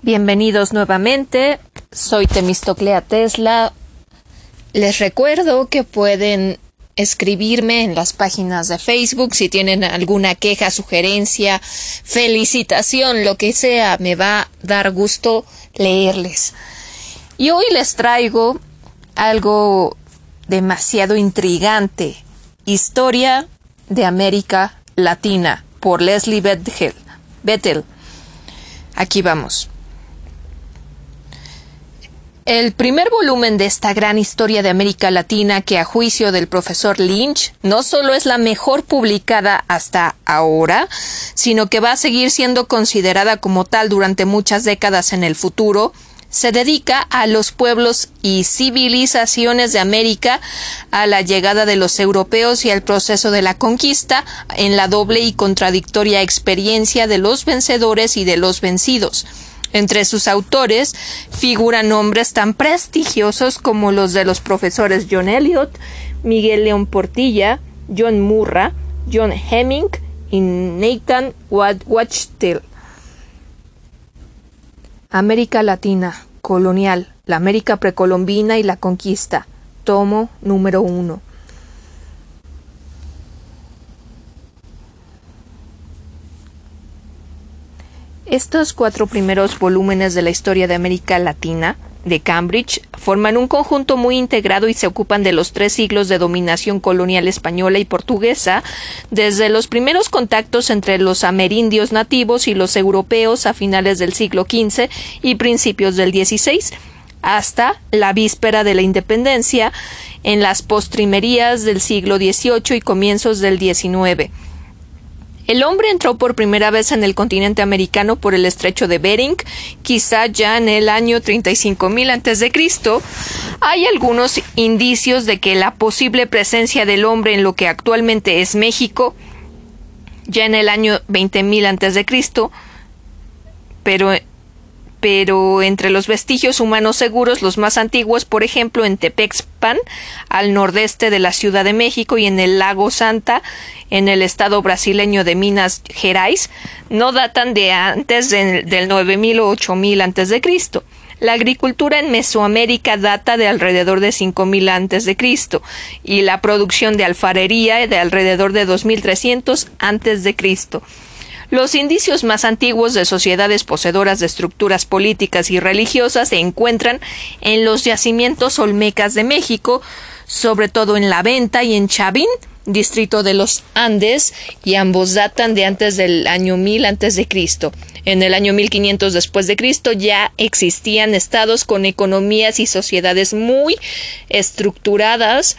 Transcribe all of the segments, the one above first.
Bienvenidos nuevamente. Soy Temistoclea Tesla. Les recuerdo que pueden escribirme en las páginas de Facebook si tienen alguna queja, sugerencia, felicitación, lo que sea, me va a dar gusto leerles. Y hoy les traigo algo demasiado intrigante. Historia de América Latina por Leslie Bettel. Aquí vamos. El primer volumen de esta gran historia de América Latina, que a juicio del profesor Lynch no solo es la mejor publicada hasta ahora, sino que va a seguir siendo considerada como tal durante muchas décadas en el futuro, se dedica a los pueblos y civilizaciones de América, a la llegada de los europeos y al proceso de la conquista, en la doble y contradictoria experiencia de los vencedores y de los vencidos. Entre sus autores figuran nombres tan prestigiosos como los de los profesores John Eliot, Miguel León Portilla, John Murra, John Hemming y Nathan Wachtel. América Latina, colonial, la América precolombina y la conquista. Tomo número uno. Estos cuatro primeros volúmenes de la historia de América Latina de Cambridge forman un conjunto muy integrado y se ocupan de los tres siglos de dominación colonial española y portuguesa, desde los primeros contactos entre los amerindios nativos y los europeos a finales del siglo XV y principios del XVI, hasta la víspera de la independencia en las postrimerías del siglo XVIII y comienzos del XIX. El hombre entró por primera vez en el continente americano por el estrecho de Bering, quizá ya en el año 35.000 a.C. Hay algunos indicios de que la posible presencia del hombre en lo que actualmente es México, ya en el año 20.000 a.C., pero pero entre los vestigios humanos seguros, los más antiguos, por ejemplo, en Tepexpan, al nordeste de la Ciudad de México y en el lago Santa, en el estado brasileño de Minas Gerais, no datan de antes del 9000 o 8000 antes de Cristo. La agricultura en Mesoamérica data de alrededor de 5000 antes de Cristo y la producción de alfarería de alrededor de 2300 antes de Cristo. Los indicios más antiguos de sociedades poseedoras de estructuras políticas y religiosas se encuentran en los yacimientos olmecas de México, sobre todo en La Venta y en Chavín, distrito de los Andes, y ambos datan de antes del año 1000 antes de Cristo. En el año 1500 después de Cristo ya existían estados con economías y sociedades muy estructuradas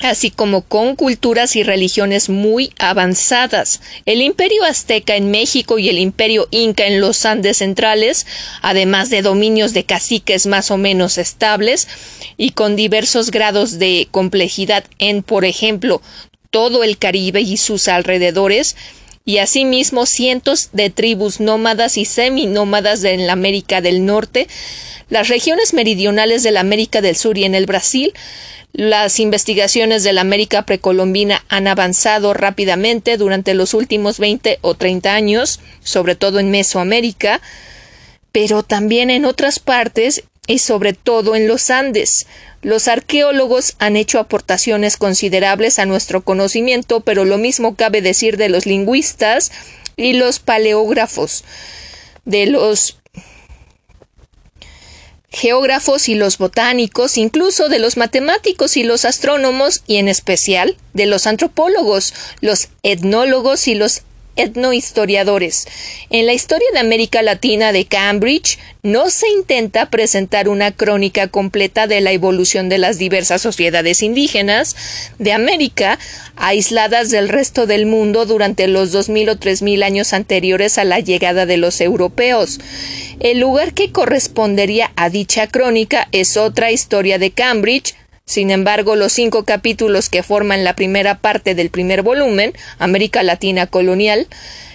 así como con culturas y religiones muy avanzadas. El imperio azteca en México y el imperio inca en los Andes centrales, además de dominios de caciques más o menos estables y con diversos grados de complejidad en, por ejemplo, todo el Caribe y sus alrededores, y asimismo cientos de tribus nómadas y seminómadas en la América del Norte, las regiones meridionales de la América del Sur y en el Brasil, las investigaciones de la América precolombina han avanzado rápidamente durante los últimos 20 o 30 años, sobre todo en Mesoamérica, pero también en otras partes y sobre todo en los Andes. Los arqueólogos han hecho aportaciones considerables a nuestro conocimiento, pero lo mismo cabe decir de los lingüistas y los paleógrafos, de los geógrafos y los botánicos, incluso de los matemáticos y los astrónomos, y en especial de los antropólogos, los etnólogos y los etnohistoriadores. En la historia de América Latina de Cambridge no se intenta presentar una crónica completa de la evolución de las diversas sociedades indígenas de América, aisladas del resto del mundo durante los dos mil o tres mil años anteriores a la llegada de los europeos. El lugar que correspondería a dicha crónica es otra historia de Cambridge, sin embargo, los cinco capítulos que forman la primera parte del primer volumen, América Latina colonial,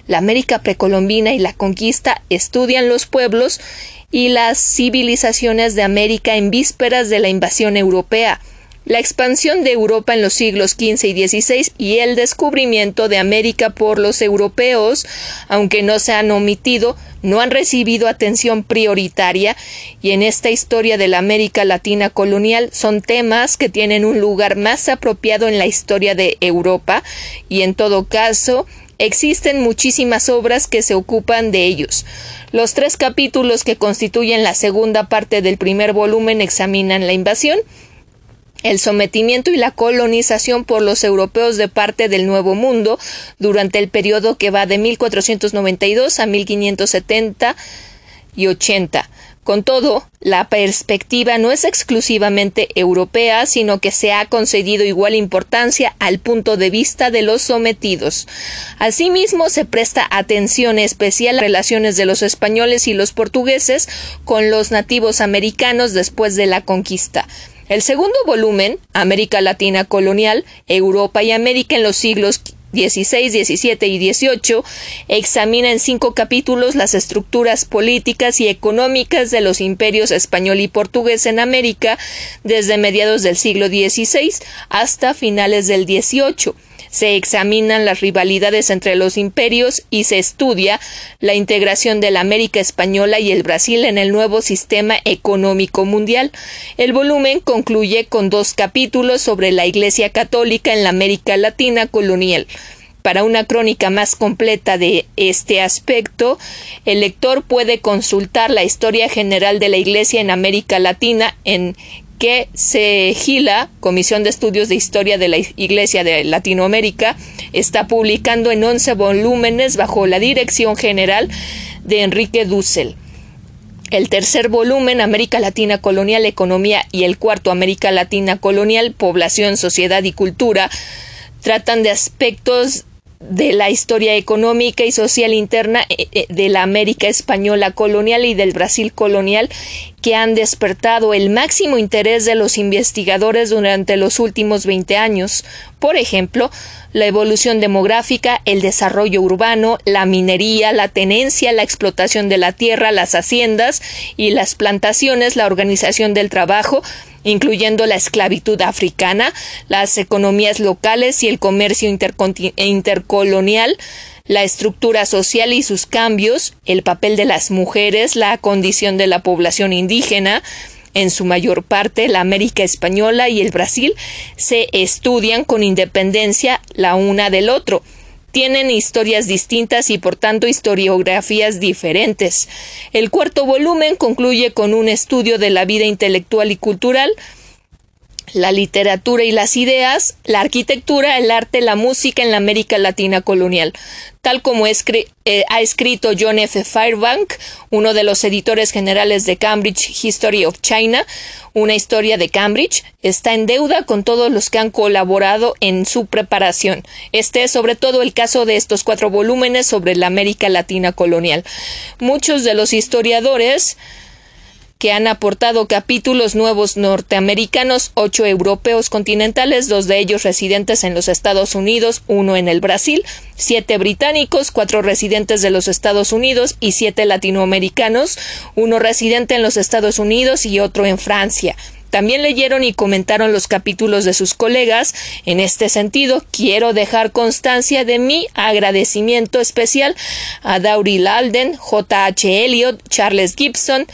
la América precolombina y la conquista, estudian los pueblos y las civilizaciones de América en vísperas de la invasión europea, la expansión de Europa en los siglos XV y XVI y el descubrimiento de América por los europeos, aunque no se han omitido, no han recibido atención prioritaria y en esta historia de la América Latina colonial son temas que tienen un lugar más apropiado en la historia de Europa y en todo caso existen muchísimas obras que se ocupan de ellos. Los tres capítulos que constituyen la segunda parte del primer volumen examinan la invasión, el sometimiento y la colonización por los europeos de parte del Nuevo Mundo durante el periodo que va de 1492 a 1570 y 80. Con todo, la perspectiva no es exclusivamente europea, sino que se ha concedido igual importancia al punto de vista de los sometidos. Asimismo, se presta atención especial a las relaciones de los españoles y los portugueses con los nativos americanos después de la conquista. El segundo volumen, América Latina Colonial, Europa y América en los siglos XVI, XVII y XVIII, examina en cinco capítulos las estructuras políticas y económicas de los imperios español y portugués en América desde mediados del siglo XVI hasta finales del XVIII se examinan las rivalidades entre los imperios y se estudia la integración de la América española y el Brasil en el nuevo sistema económico mundial. El volumen concluye con dos capítulos sobre la Iglesia Católica en la América Latina colonial. Para una crónica más completa de este aspecto, el lector puede consultar la historia general de la Iglesia en América Latina en que Gila, Comisión de Estudios de Historia de la Iglesia de Latinoamérica, está publicando en 11 volúmenes bajo la dirección general de Enrique Dussel. El tercer volumen, América Latina Colonial, Economía, y el cuarto, América Latina Colonial, Población, Sociedad y Cultura, tratan de aspectos de la historia económica y social interna eh, eh, de la América española colonial y del Brasil colonial que han despertado el máximo interés de los investigadores durante los últimos 20 años. Por ejemplo, la evolución demográfica, el desarrollo urbano, la minería, la tenencia, la explotación de la tierra, las haciendas y las plantaciones, la organización del trabajo, incluyendo la esclavitud africana, las economías locales y el comercio intercolonial, la estructura social y sus cambios, el papel de las mujeres, la condición de la población indígena, en su mayor parte la América española y el Brasil se estudian con independencia la una del otro tienen historias distintas y por tanto historiografías diferentes. El cuarto volumen concluye con un estudio de la vida intelectual y cultural, la literatura y las ideas, la arquitectura, el arte, la música en la América Latina colonial, tal como eh, ha escrito John F. Fairbank, uno de los editores generales de Cambridge History of China, una historia de Cambridge, está en deuda con todos los que han colaborado en su preparación. Este es sobre todo el caso de estos cuatro volúmenes sobre la América Latina colonial. Muchos de los historiadores que han aportado capítulos nuevos norteamericanos, ocho europeos continentales, dos de ellos residentes en los Estados Unidos, uno en el Brasil, siete británicos, cuatro residentes de los Estados Unidos y siete latinoamericanos, uno residente en los Estados Unidos y otro en Francia. También leyeron y comentaron los capítulos de sus colegas. En este sentido, quiero dejar constancia de mi agradecimiento especial a Daurie Lalden, J. H. Elliot, Charles Gibson,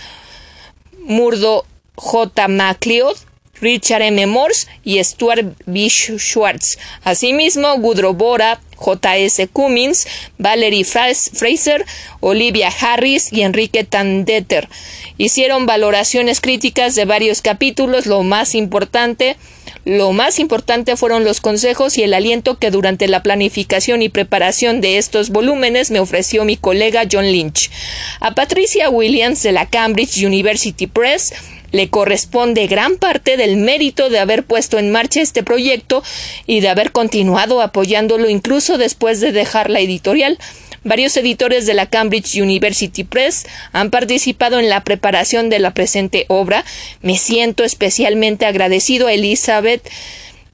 Murdo J. MacLeod, Richard M. Morse y Stuart B. Schwartz. Asimismo, Gudro Bora, J.S. Cummins, Valerie Fraser, Olivia Harris y Enrique Tandeter. Hicieron valoraciones críticas de varios capítulos, lo más importante lo más importante fueron los consejos y el aliento que durante la planificación y preparación de estos volúmenes me ofreció mi colega John Lynch. A Patricia Williams de la Cambridge University Press le corresponde gran parte del mérito de haber puesto en marcha este proyecto y de haber continuado apoyándolo incluso después de dejar la editorial. Varios editores de la Cambridge University Press han participado en la preparación de la presente obra. Me siento especialmente agradecido a Elizabeth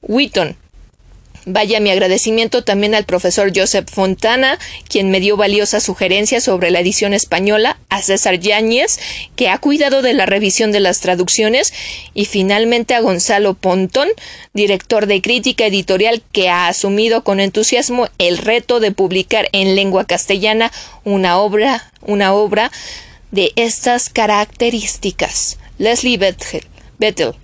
Wheaton, Vaya mi agradecimiento también al profesor Joseph Fontana, quien me dio valiosas sugerencias sobre la edición española, a César Yáñez, que ha cuidado de la revisión de las traducciones, y finalmente a Gonzalo Pontón, director de crítica editorial, que ha asumido con entusiasmo el reto de publicar en lengua castellana una obra, una obra de estas características. Leslie Bettel.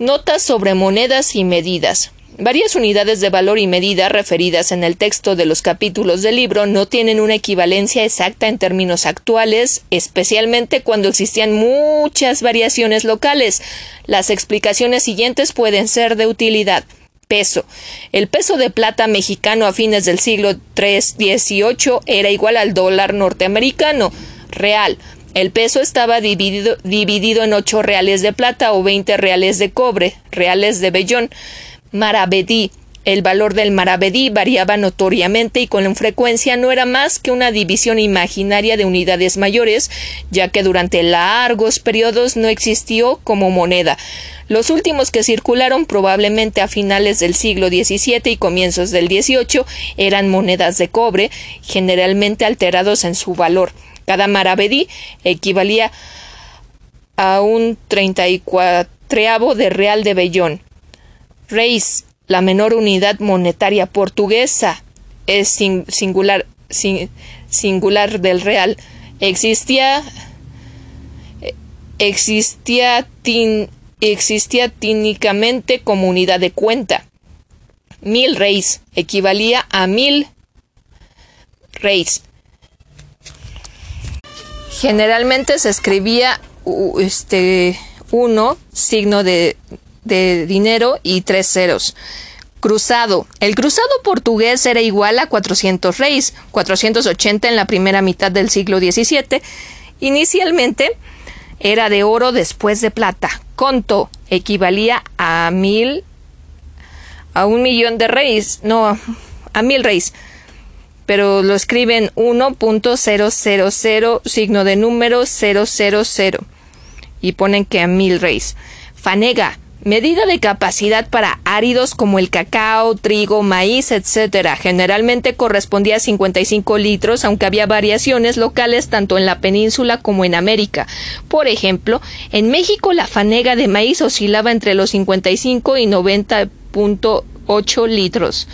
Notas sobre monedas y medidas. Varias unidades de valor y medida referidas en el texto de los capítulos del libro no tienen una equivalencia exacta en términos actuales, especialmente cuando existían muchas variaciones locales. Las explicaciones siguientes pueden ser de utilidad. Peso. El peso de plata mexicano a fines del siglo III XVIII era igual al dólar norteamericano real. El peso estaba dividido, dividido en ocho reales de plata o veinte reales de cobre, reales de vellón maravedí. El valor del maravedí variaba notoriamente y con frecuencia no era más que una división imaginaria de unidades mayores, ya que durante largos periodos no existió como moneda. Los últimos que circularon probablemente a finales del siglo XVII y comienzos del XVIII eran monedas de cobre, generalmente alterados en su valor. Cada maravedí equivalía a un treinta y cuatreavo de real de vellón. Reis, la menor unidad monetaria portuguesa, es singular, del real. Existía existía, existía tínicamente como unidad de cuenta. Mil reis equivalía a mil reis. Generalmente se escribía este uno signo de de dinero y tres ceros. Cruzado. El cruzado portugués era igual a 400 reis, 480 en la primera mitad del siglo XVII. Inicialmente era de oro después de plata. Conto equivalía a mil, a un millón de reis, no, a mil reis. Pero lo escriben 1.000, signo de número 000. Y ponen que a mil reis. Fanega Medida de capacidad para áridos como el cacao, trigo, maíz, etc. Generalmente correspondía a 55 litros, aunque había variaciones locales tanto en la península como en América. Por ejemplo, en México la fanega de maíz oscilaba entre los 55 y 90.8 litros.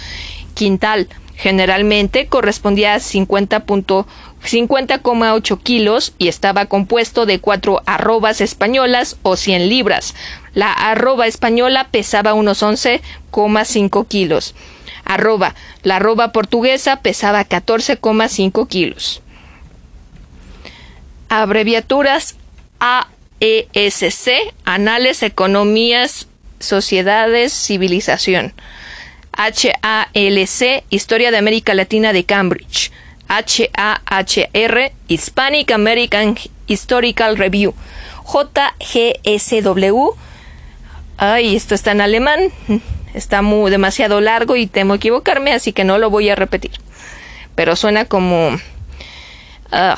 Quintal generalmente correspondía a 50.8 50,8 kilos y estaba compuesto de cuatro arrobas españolas o 100 libras. La arroba española pesaba unos 11,5 kilos. Arroba. La arroba portuguesa pesaba 14,5 kilos. Abreviaturas AESC, Anales, Economías, Sociedades, Civilización. HALC, Historia de América Latina de Cambridge. HAHR, Hispanic American Historical Review. JGSW. Ay, esto está en alemán. Está muy demasiado largo y temo equivocarme, así que no lo voy a repetir. Pero suena como uh,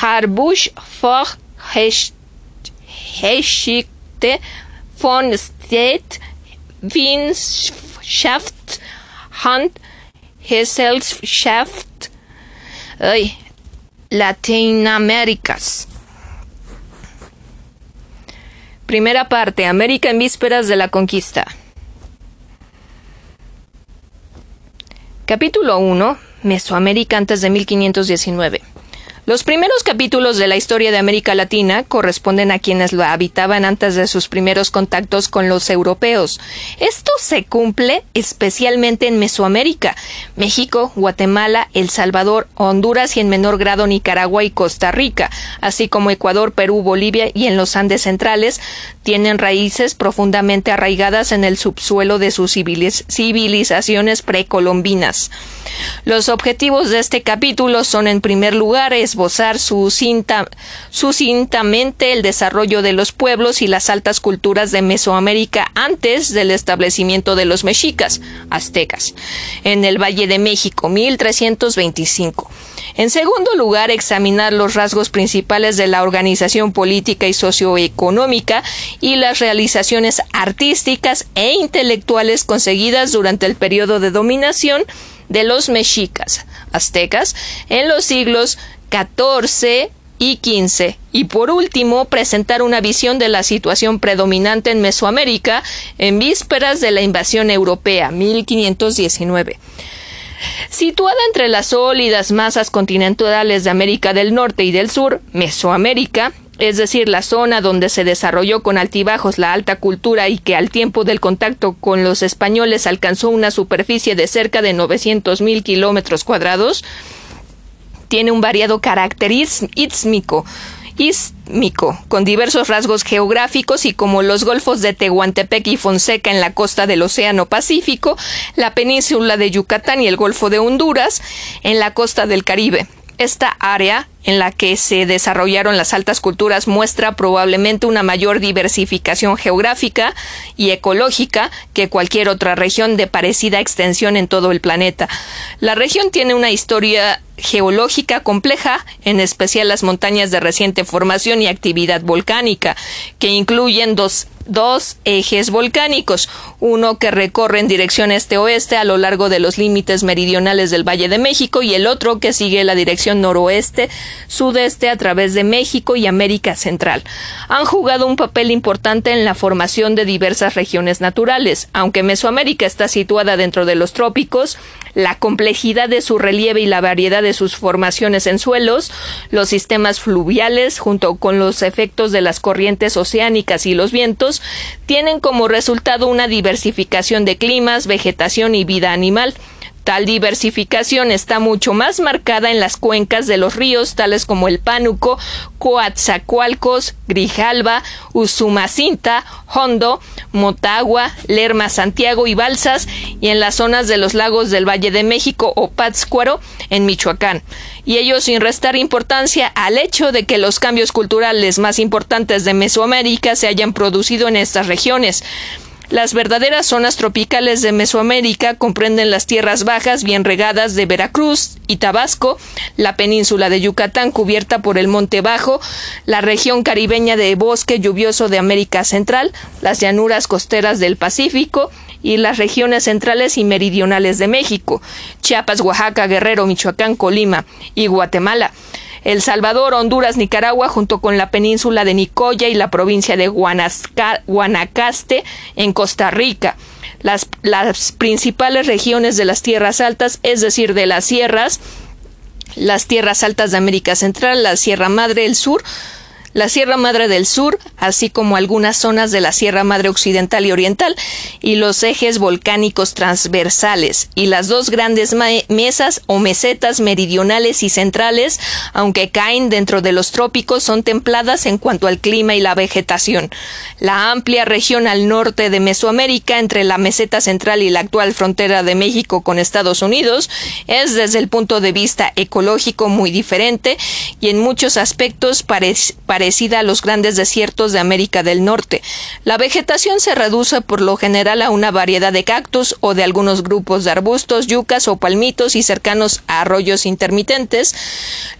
Harbusch vor Geschichte von State Wissenschaft Hand Gesellschaft ay, Latinoaméricas. Primera parte, América en vísperas de la conquista. Capítulo 1, Mesoamérica antes de 1519. Los primeros capítulos de la historia de América Latina corresponden a quienes la habitaban antes de sus primeros contactos con los europeos. Esto se cumple especialmente en Mesoamérica, México, Guatemala, El Salvador, Honduras y en menor grado Nicaragua y Costa Rica, así como Ecuador, Perú, Bolivia y en los Andes centrales, tienen raíces profundamente arraigadas en el subsuelo de sus civilizaciones precolombinas. Los objetivos de este capítulo son en primer lugar es esbozar sucintamente el desarrollo de los pueblos y las altas culturas de Mesoamérica antes del establecimiento de los mexicas, aztecas, en el Valle de México, 1325. En segundo lugar, examinar los rasgos principales de la organización política y socioeconómica y las realizaciones artísticas e intelectuales conseguidas durante el periodo de dominación de los mexicas, aztecas, en los siglos XIV y XV. Y por último, presentar una visión de la situación predominante en Mesoamérica en vísperas de la invasión europea, 1519. Situada entre las sólidas masas continentales de América del Norte y del Sur, Mesoamérica, es decir, la zona donde se desarrolló con altibajos la alta cultura y que al tiempo del contacto con los españoles alcanzó una superficie de cerca de 900.000 kilómetros cuadrados, tiene un variado carácter con diversos rasgos geográficos y como los golfos de Tehuantepec y Fonseca en la costa del Océano Pacífico, la península de Yucatán y el Golfo de Honduras en la costa del Caribe. Esta área en la que se desarrollaron las altas culturas muestra probablemente una mayor diversificación geográfica y ecológica que cualquier otra región de parecida extensión en todo el planeta. La región tiene una historia geológica compleja, en especial las montañas de reciente formación y actividad volcánica, que incluyen dos dos ejes volcánicos, uno que recorre en dirección este-oeste a lo largo de los límites meridionales del Valle de México y el otro que sigue la dirección noroeste-sudeste a través de México y América Central. Han jugado un papel importante en la formación de diversas regiones naturales. Aunque Mesoamérica está situada dentro de los trópicos, la complejidad de su relieve y la variedad de sus formaciones en suelos, los sistemas fluviales, junto con los efectos de las corrientes oceánicas y los vientos, tienen como resultado una diversificación de climas, vegetación y vida animal. Tal diversificación está mucho más marcada en las cuencas de los ríos tales como el Pánuco, Coatzacoalcos, Grijalba, Usumacinta, Hondo, Motagua, Lerma, Santiago y Balsas y en las zonas de los lagos del Valle de México o Pátzcuaro en Michoacán. Y ello sin restar importancia al hecho de que los cambios culturales más importantes de Mesoamérica se hayan producido en estas regiones. Las verdaderas zonas tropicales de Mesoamérica comprenden las tierras bajas bien regadas de Veracruz y Tabasco, la península de Yucatán cubierta por el Monte Bajo, la región caribeña de bosque lluvioso de América Central, las llanuras costeras del Pacífico y las regiones centrales y meridionales de México, Chiapas, Oaxaca, Guerrero, Michoacán, Colima y Guatemala. El Salvador, Honduras, Nicaragua, junto con la península de Nicoya y la provincia de Guanacaste en Costa Rica. Las, las principales regiones de las tierras altas, es decir, de las sierras, las tierras altas de América Central, la Sierra Madre del Sur, la Sierra Madre del Sur, así como algunas zonas de la Sierra Madre Occidental y Oriental, y los ejes volcánicos transversales, y las dos grandes mesas o mesetas meridionales y centrales, aunque caen dentro de los trópicos, son templadas en cuanto al clima y la vegetación. La amplia región al norte de Mesoamérica, entre la meseta central y la actual frontera de México con Estados Unidos, es desde el punto de vista ecológico muy diferente y en muchos aspectos parece a los grandes desiertos de América del Norte. La vegetación se reduce por lo general a una variedad de cactus o de algunos grupos de arbustos, yucas o palmitos y cercanos a arroyos intermitentes,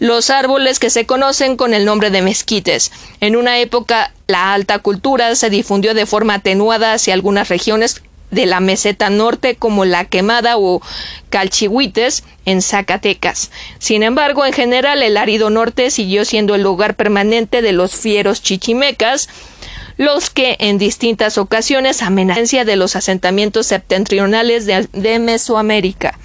los árboles que se conocen con el nombre de mezquites. En una época la alta cultura se difundió de forma atenuada hacia algunas regiones de la meseta norte como la Quemada o Calchihuites en Zacatecas. Sin embargo, en general el árido norte siguió siendo el lugar permanente de los fieros chichimecas, los que en distintas ocasiones amenazan de los asentamientos septentrionales de, de Mesoamérica.